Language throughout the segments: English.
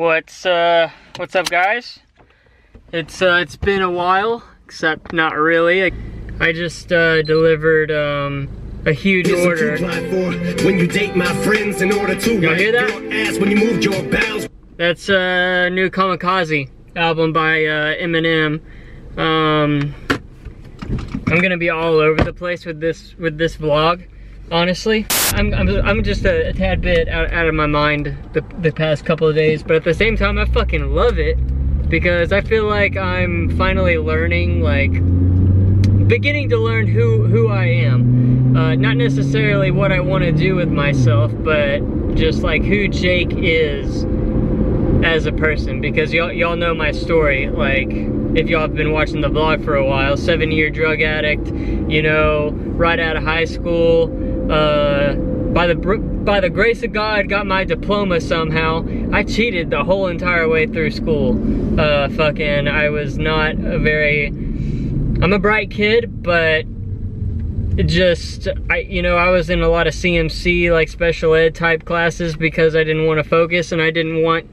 What's uh what's up guys? It's uh it's been a while, except not really. I, I just uh delivered um a huge order. when you date my friends in order to Y'all hear that? your ass when you moved your bowels. That's a new Kamikaze album by uh, Eminem. Um, I'm gonna be all over the place with this with this vlog. Honestly, I'm I'm, I'm just a, a tad bit out, out of my mind the, the past couple of days, but at the same time, I fucking love it because I feel like I'm finally learning, like beginning to learn who who I am. Uh, not necessarily what I want to do with myself, but just like who Jake is as a person because y'all y'all know my story like if y'all have been watching the vlog for a while seven year drug addict you know right out of high school uh by the by the grace of god got my diploma somehow. I cheated the whole entire way through school. Uh fucking i was not a very i'm a bright kid but just I you know I was in a lot of CMC like special ed type classes because I didn't want to focus and I didn't want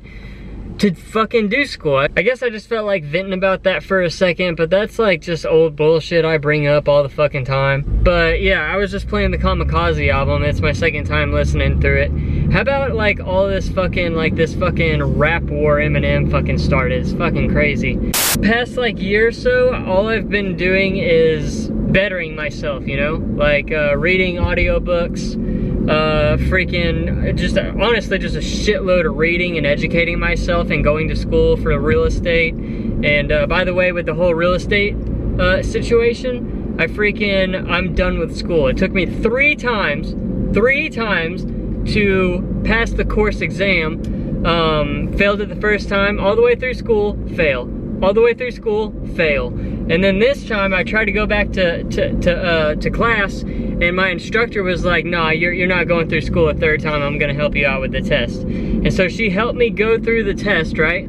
to fucking do school. I guess I just felt like venting about that for a second, but that's like just old bullshit I bring up all the fucking time. But yeah, I was just playing the Kamikaze album. It's my second time listening through it. How about like all this fucking like this fucking rap war Eminem fucking started? It's fucking crazy. Past like year or so, all I've been doing is bettering myself, you know? Like uh, reading audiobooks, uh, freaking, just honestly, just a shitload of reading and educating myself and going to school for real estate. And uh, by the way, with the whole real estate uh, situation, I freaking, I'm done with school. It took me three times, three times to pass the course exam. Um, failed it the first time, all the way through school, fail. All the way through school, fail. And then this time I tried to go back to to to, uh, to class, and my instructor was like, "Nah, you're you're not going through school a third time. I'm gonna help you out with the test." And so she helped me go through the test, right?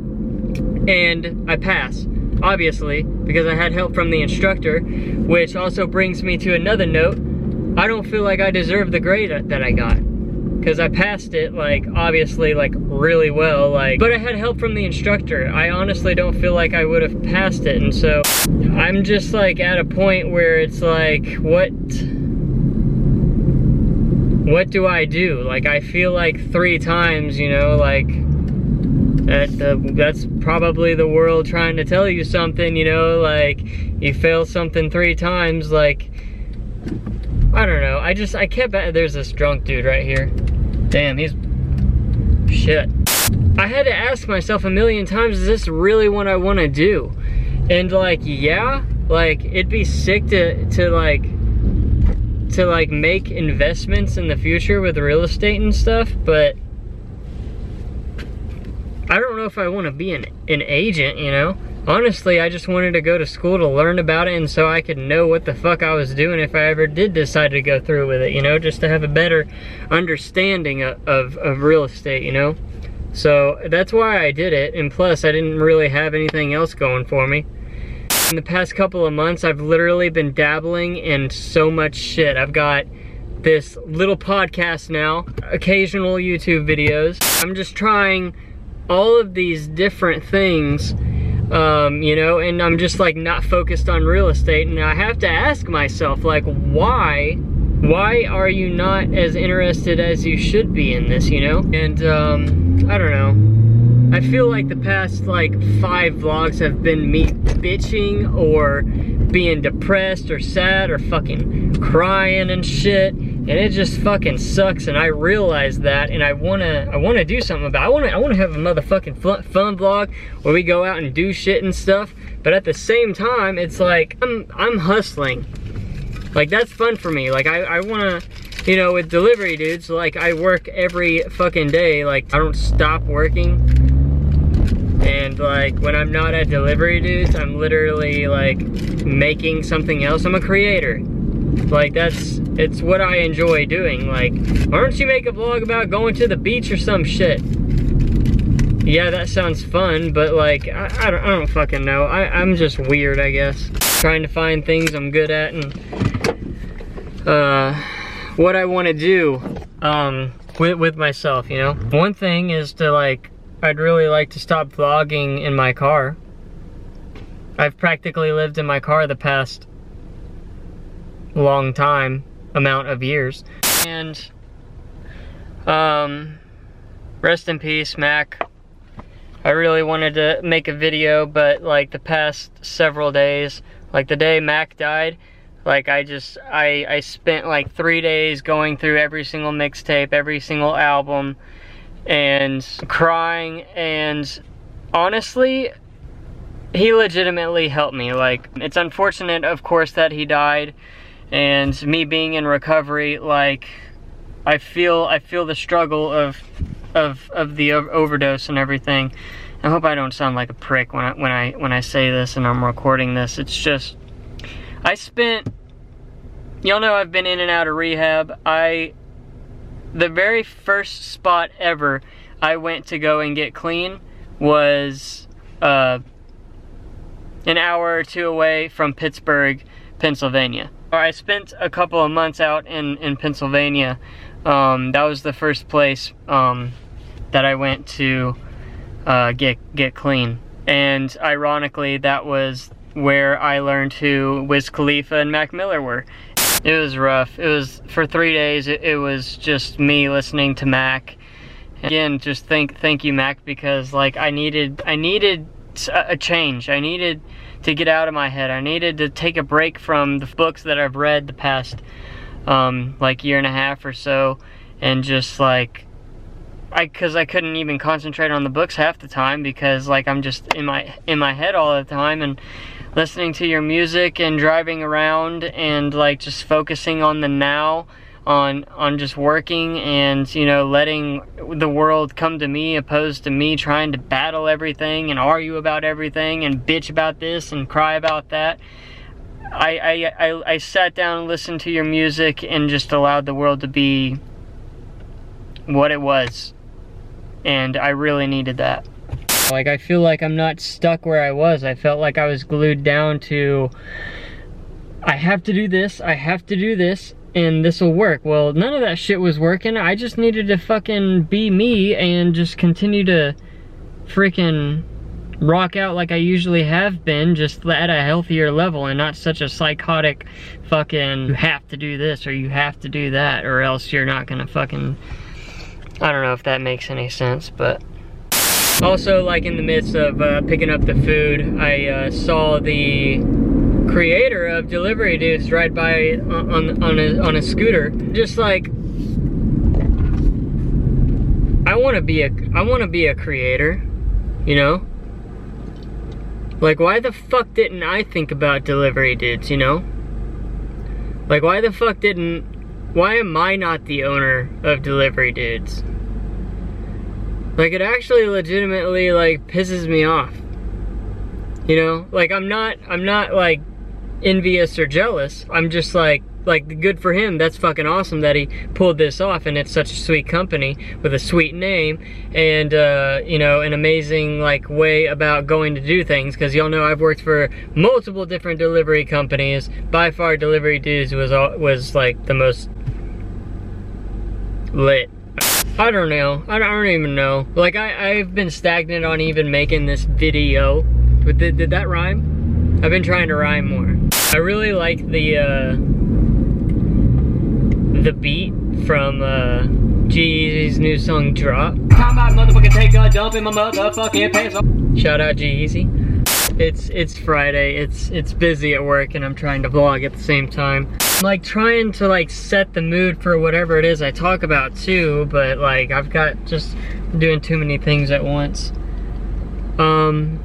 And I pass, obviously, because I had help from the instructor, which also brings me to another note. I don't feel like I deserve the grade that I got because I passed it like obviously like really well like but I had help from the instructor I honestly don't feel like I would have passed it and so I'm just like at a point where it's like what what do I do like I feel like three times you know like that, uh, that's probably the world trying to tell you something you know like you fail something three times like I don't know. I just, I kept, there's this drunk dude right here. Damn, he's, shit. I had to ask myself a million times, is this really what I want to do? And like, yeah, like, it'd be sick to, to like, to like make investments in the future with real estate and stuff, but I don't know if I want to be an, an agent, you know? Honestly, I just wanted to go to school to learn about it and so I could know what the fuck I was doing if I ever did decide to go through with it, you know? Just to have a better understanding of, of, of real estate, you know? So that's why I did it, and plus I didn't really have anything else going for me. In the past couple of months, I've literally been dabbling in so much shit. I've got this little podcast now, occasional YouTube videos. I'm just trying all of these different things um, you know, and I'm just like not focused on real estate. And I have to ask myself, like, why, why are you not as interested as you should be in this, you know? And, um, I don't know. I feel like the past like five vlogs have been me bitching or being depressed or sad or fucking crying and shit and it just fucking sucks and I realize that and I wanna I wanna do something about it. I wanna I wanna have a motherfucking fun, fun vlog where we go out and do shit and stuff but at the same time it's like I'm I'm hustling. Like that's fun for me. Like I, I wanna you know with delivery dudes like I work every fucking day. Like I don't stop working. And like when I'm not at delivery dudes I'm literally like making something else. I'm a creator like that's it's what I enjoy doing. Like why don't you make a vlog about going to the beach or some shit? Yeah that sounds fun but like I, I, don't, I don't fucking know. I, I'm just weird I guess. Trying to find things I'm good at and uh what I want to do um with, with myself you know? One thing is to like I'd really like to stop vlogging in my car. I've practically lived in my car the past long time amount of years. And um rest in peace, Mac. I really wanted to make a video, but like the past several days, like the day Mac died, like I just I I spent like 3 days going through every single mixtape, every single album and crying and honestly he legitimately helped me. Like it's unfortunate of course that he died and me being in recovery like I feel I feel the struggle of of of the overdose and everything. I hope I don't sound like a prick when I when I when I say this and I'm recording this. It's just I spent y'all know I've been in and out of rehab. I the very first spot ever I went to go and get clean was uh, an hour or two away from Pittsburgh, Pennsylvania. I spent a couple of months out in, in Pennsylvania. Um, that was the first place um, that I went to uh, get get clean. And ironically, that was where I learned who Wiz Khalifa and Mac Miller were. It was rough. It was for three days. It, it was just me listening to Mac. Again, just thank thank you, Mac, because like I needed I needed a change. I needed to get out of my head. I needed to take a break from the books that I've read the past um, like year and a half or so, and just like I because I couldn't even concentrate on the books half the time because like I'm just in my in my head all the time and listening to your music and driving around and like just focusing on the now on on just working and you know letting the world come to me opposed to me trying to battle everything and argue about everything and bitch about this and cry about that. I, I, I, I sat down and listened to your music and just allowed the world to be what it was. And I really needed that. Like I feel like I'm not stuck where I was. I felt like I was glued down to I have to do this I have to do this and this will work. Well, none of that shit was working. I just needed to fucking be me and just continue to freaking rock out like I usually have been, just at a healthier level and not such a psychotic fucking, you have to do this or you have to do that or else you're not gonna fucking, I don't know if that makes any sense, but. Also, like in the midst of uh, picking up the food, I uh, saw the creator of Delivery Dudes ride by on on a on a scooter. Just like I want to be a I want to be a creator, you know? Like why the fuck didn't I think about Delivery Dudes, you know? Like why the fuck didn't why am I not the owner of Delivery Dudes? Like it actually legitimately like pisses me off. You know, like I'm not I'm not like envious or jealous. I'm just like, like good for him. That's fucking awesome that he pulled this off, and it's such a sweet company with a sweet name, and uh, you know, an amazing like way about going to do things. Because y'all know I've worked for multiple different delivery companies. By far, Delivery Dudes was all, was like the most lit. I don't know. I don't, even know. Like I, I've been stagnant on even making this video. Did, did that rhyme? I've been trying to rhyme more. I really like the uh, the beat from uh, G-Eazy's new song Drop. Shout out G-Eazy. It's it's Friday. It's it's busy at work and I'm trying to vlog at the same time. I'm like trying to like set the mood for whatever it is I talk about too, but like I've got just doing too many things at once. Um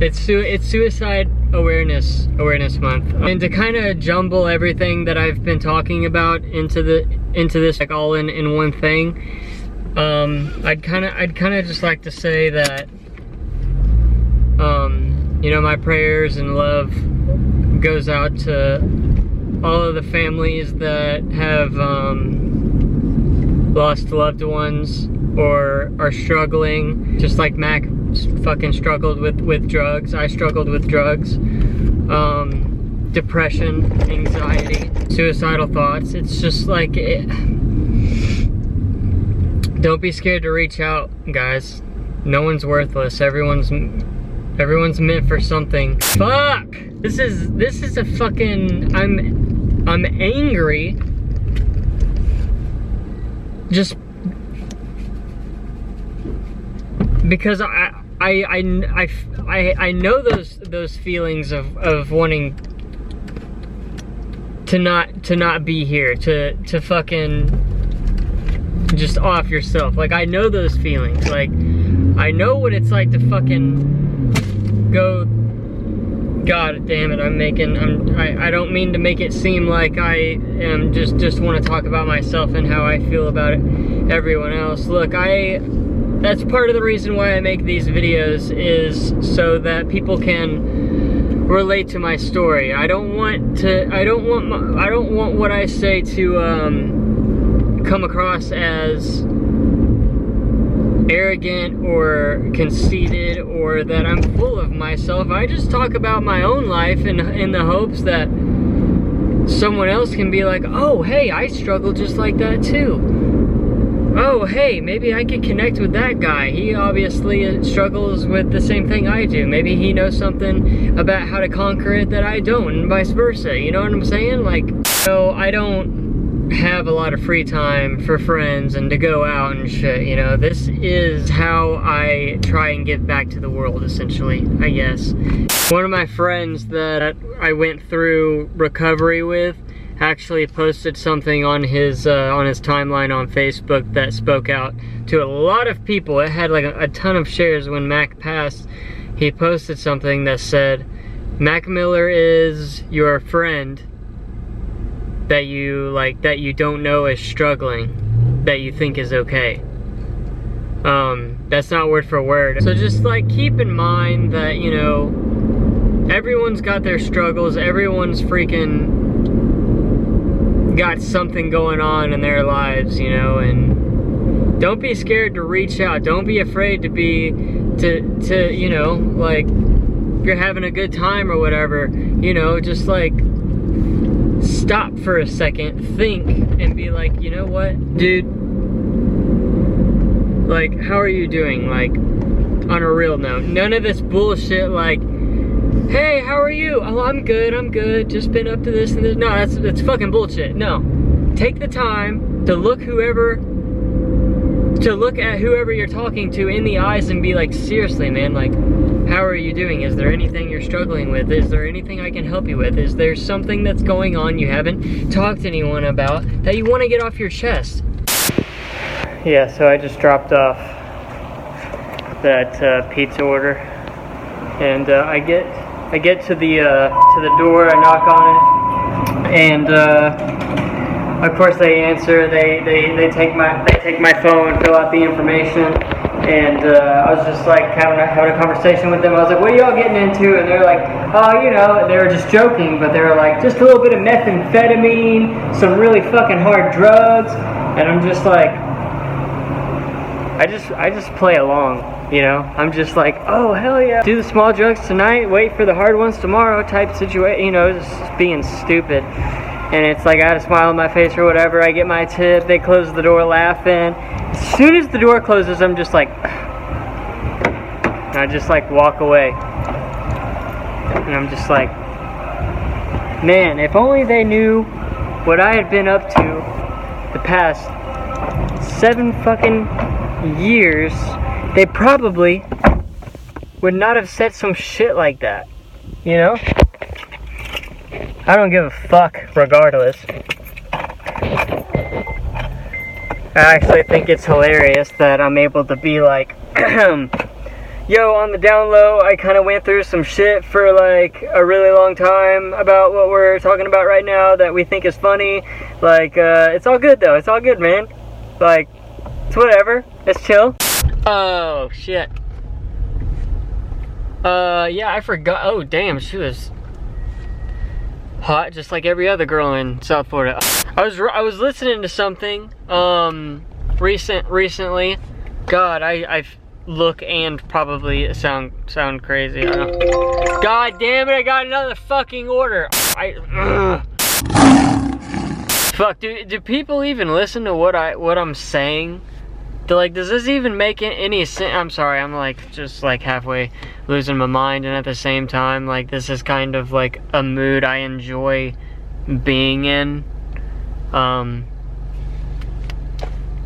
it's su it's suicide awareness awareness month. And to kind of jumble everything that I've been talking about into the into this like all in in one thing um I'd kind of I'd kind of just like to say that um you know my prayers and love goes out to all of the families that have um lost loved ones or are struggling just like Mac fucking struggled with with drugs. I struggled with drugs. Um, depression, anxiety, suicidal thoughts. It's just like it, don't be scared to reach out, guys. No one's worthless. Everyone's everyone's meant for something. Fuck! This is this is a fucking I'm I'm angry. Just because I I I I I know those those feelings of of wanting to not to not be here to to fucking just off yourself. Like i know those feelings. Like i know what it's like to fucking go god damn it i'm making i'm i, I don't mean to make it seem like i am just just want to talk about myself and how i feel about it everyone else. Look i that's part of the reason why i make these videos is so that people can relate to my story i don't want to i don't want my, i don't want what i say to um come across as arrogant or conceited or that I'm full of myself. I just talk about my own life in, in the hopes that someone else can be like, oh, hey, I struggle just like that too. Oh, hey, maybe I could connect with that guy. He obviously struggles with the same thing I do. Maybe he knows something about how to conquer it that I don't, and vice versa. You know what I'm saying? Like, so I don't have a lot of free time for friends and to go out and shit, you know. This is how I try and give back to the world, essentially, I guess. One of my friends that I went through recovery with actually posted something on his uh, on his timeline on Facebook that spoke out to a lot of people. It had like a, a ton of shares when Mac passed. He posted something that said, Mac Miller is your friend that you like that you don't know is struggling that you think is okay um that's not word for word so just like keep in mind that you know everyone's got their struggles everyone's freaking got something going on in their lives you know and don't be scared to reach out don't be afraid to be to to you know like if you're having a good time or whatever you know just like stop for a second, think, and be like, you know what, dude? Like, how are you doing? Like, on a real note. None of this bullshit like, hey, how are you? Oh, I'm good, I'm good. Just been up to this and this. No, that's, that's fucking bullshit. No. Take the time to look whoever, to look at whoever you're talking to in the eyes and be like, seriously, man, like, how are you doing? Is there anything you're struggling with? Is there anything I can help you with? Is there something that's going on you haven't talked to anyone about that you want to get off your chest? Yeah, so I just dropped off that uh, pizza order, and uh, I get I get to the uh, to the door, I knock on it, and uh, of course they answer. They, they they take my they take my phone, fill out the information and uh, I was just like having a, having a conversation with them. I was like, "What are y'all getting into?" And they're like, "Oh, you know," they were just joking, but they were like, "Just a little bit of methamphetamine, some really fucking hard drugs," and I'm just like, I just I just play along, you know. I'm just like, "Oh hell yeah, do the small drugs tonight, wait for the hard ones tomorrow," type situation, you know, just being stupid. And it's like I had a smile on my face or whatever. I get my tip. They close the door laughing as soon as the door closes, I'm just like, and I just like walk away. And I'm just like, man, if only they knew what I had been up to the past seven fucking years, they probably would not have said some shit like that. You know? I don't give a fuck regardless. I actually think it's hilarious that I'm able to be like, yo, on the down low, I kind of went through some shit for like a really long time about what we're talking about right now that we think is funny. Like, uh, it's all good though. It's all good, man. Like, it's whatever. It's chill. Oh, shit. Uh, yeah, I forgot. Oh, damn, she was hot, just like every other girl in South Florida. I was I was listening to something um recent recently. God, I I look and probably sound sound crazy. God damn it! I got another fucking order. I. Ugh. Fuck, do do people even listen to what I what I'm saying? Like, does this even make any sense? I'm sorry, I'm like just like halfway losing my mind, and at the same time, like this is kind of like a mood I enjoy being in. Um,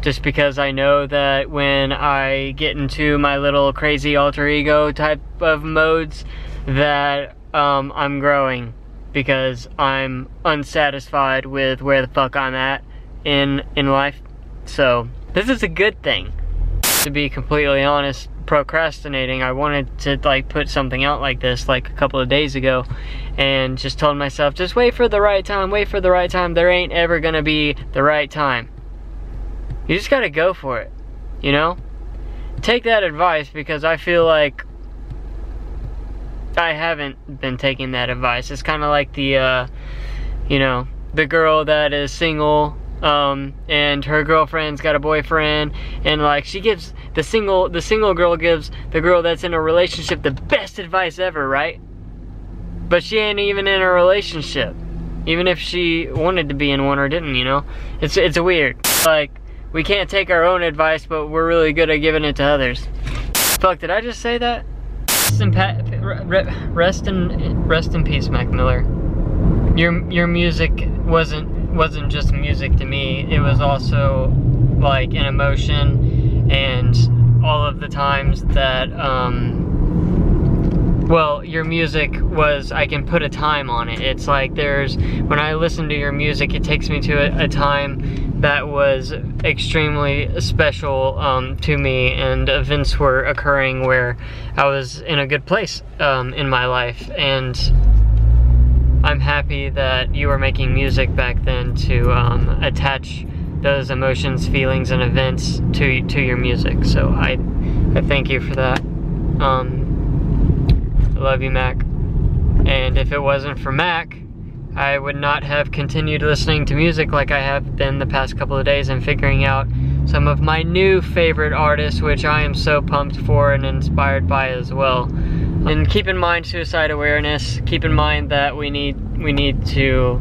just because I know that when I get into my little crazy alter ego type of modes, that um, I'm growing because I'm unsatisfied with where the fuck I'm at in in life. So this is a good thing. To be completely honest, procrastinating, I wanted to like put something out like this like a couple of days ago and just told myself, just wait for the right time, wait for the right time. There ain't ever gonna be the right time. You just gotta go for it, you know? Take that advice because I feel like I haven't been taking that advice. It's kind of like the, uh, you know, the girl that is single um, and her girlfriend's got a boyfriend and like she gives the single the single girl gives the girl that's in a relationship the best advice ever right? But she ain't even in a relationship even if she wanted to be in one or didn't you know? It's it's weird. Like we can't take our own advice but we're really good at giving it to others. Fuck did I just say that? Rest in, rest in, rest in peace Mac Miller. Your your music wasn't wasn't just music to me, it was also like an emotion and all of the times that, um, well, your music was, I can put a time on it. It's like there's, when I listen to your music, it takes me to a, a time that was extremely special um, to me and events were occurring where I was in a good place um, in my life. And I'm happy that you were making music back then to um, attach those emotions, feelings, and events to to your music. So I I thank you for that. Um, I love you, Mac. And if it wasn't for Mac, I would not have continued listening to music like I have been the past couple of days and figuring out some of my new favorite artists, which I am so pumped for and inspired by as well. And keep in mind suicide awareness. Keep in mind that we need we need to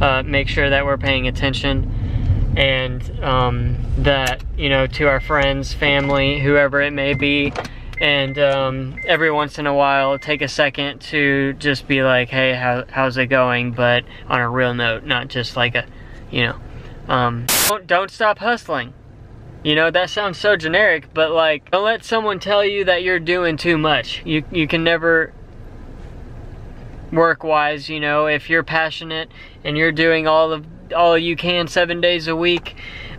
uh, make sure that we're paying attention and um, that you know to our friends, family, whoever it may be, and um, every once in a while take a second to just be like, hey, how, how's it going? But on a real note, not just like a, you know, um, don't, don't stop hustling. You know, that sounds so generic, but like, don't let someone tell you that you're doing too much. You, you can never work-wise, you know, if you're passionate and you're doing all of all you can seven days a week,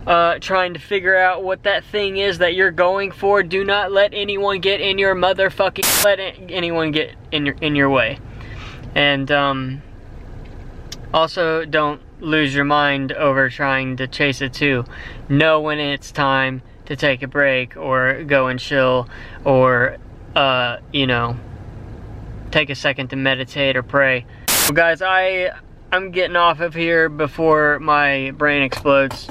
uh, trying to figure out what that thing is that you're going for, do not let anyone get in your motherfucking, let anyone get in your, in your way. And, um, also don't lose your mind over trying to chase it too. Know when it's time to take a break or go and chill or, uh, you know, take a second to meditate or pray. Well, guys, I, I'm getting off of here before my brain explodes.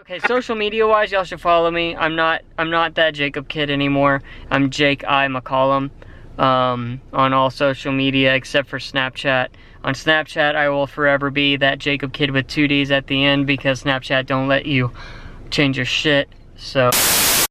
Okay, social media wise, y'all should follow me. I'm not, I'm not that Jacob kid anymore. I'm Jake I McCollum um, on all social media except for Snapchat. On Snapchat, I will forever be that Jacob kid with two D's at the end because Snapchat don't let you change your shit. So.